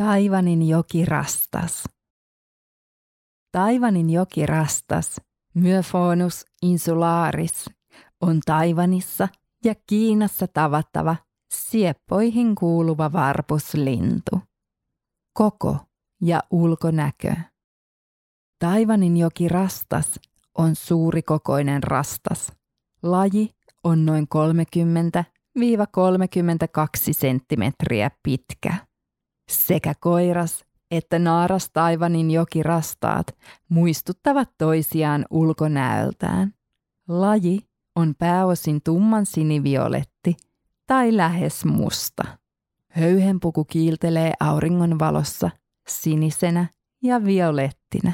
Taivanin joki rastas. Taivanin joki rastas, Myophonos insularis, on Taivanissa ja Kiinassa tavattava sieppoihin kuuluva varpuslintu. Koko ja ulkonäkö. Taivanin joki rastas on suurikokoinen rastas. Laji on noin 30-32 senttimetriä pitkä. Sekä koiras että naaras taivanin jokirastaat muistuttavat toisiaan ulkonäöltään. Laji on pääosin tumman sinivioletti tai lähes musta. Höyhenpuku kiiltelee auringon valossa sinisenä ja violettina.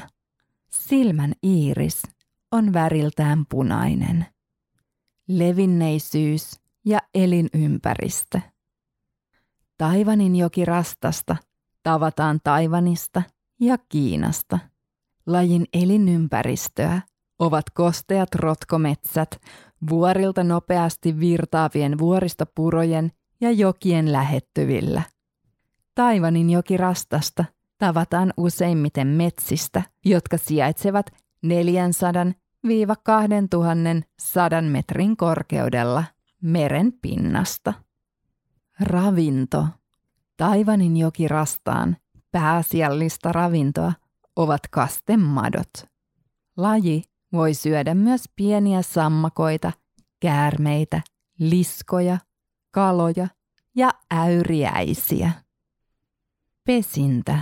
Silmän iiris on väriltään punainen. Levinneisyys ja elinympäristö. Taivanin joki rastasta tavataan Taivanista ja Kiinasta. Lajin elinympäristöä ovat kosteat rotkometsät, vuorilta nopeasti virtaavien vuoristopurojen ja jokien lähettyvillä. Taivanin joki rastasta tavataan useimmiten metsistä, jotka sijaitsevat 400 2100 metrin korkeudella meren pinnasta. Ravinto. Taivanin joki rastaan pääasiallista ravintoa ovat kastemadot. Laji voi syödä myös pieniä sammakoita, käärmeitä, liskoja, kaloja ja äyriäisiä. Pesintä.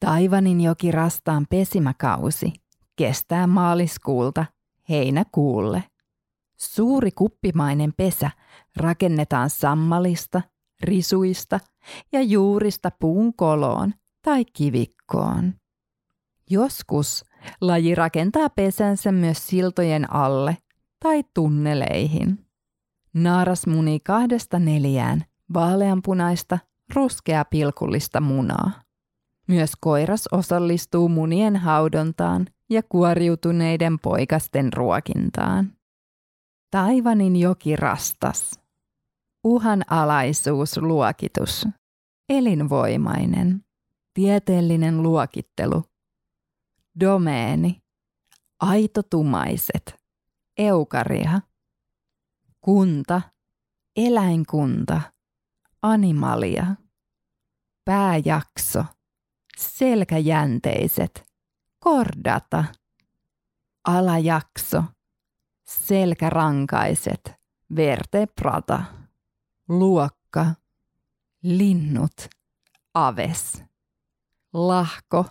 Taivanin joki rastaan pesimäkausi kestää maaliskuulta heinäkuulle. Suuri kuppimainen pesä rakennetaan sammalista, risuista ja juurista puun koloon tai kivikkoon. Joskus laji rakentaa pesänsä myös siltojen alle tai tunneleihin. Naaras munii kahdesta neljään vaaleanpunaista, ruskea pilkullista munaa. Myös koiras osallistuu munien haudontaan ja kuoriutuneiden poikasten ruokintaan. Taivanin joki rastas. Uhanalaisuusluokitus. Elinvoimainen. Tieteellinen luokittelu. Domeeni. Aitotumaiset. Eukaria. Kunta. Eläinkunta. Animalia. Pääjakso. Selkäjänteiset. Kordata. Alajakso. Selkärankaiset. Vertebrata. Luokka. Linnut. Aves. Lahko.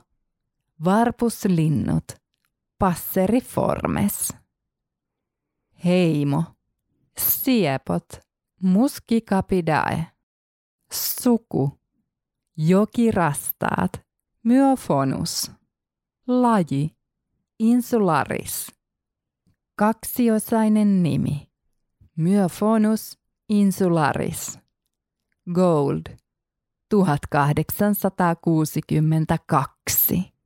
Varpuslinnut. Passeriformes. Heimo. Siepot. Muskikapidae. Suku. Jokirastaat. Myofonus. Laji. Insularis. Kaksiosainen nimi. Myofonus insularis. Gold. 1862.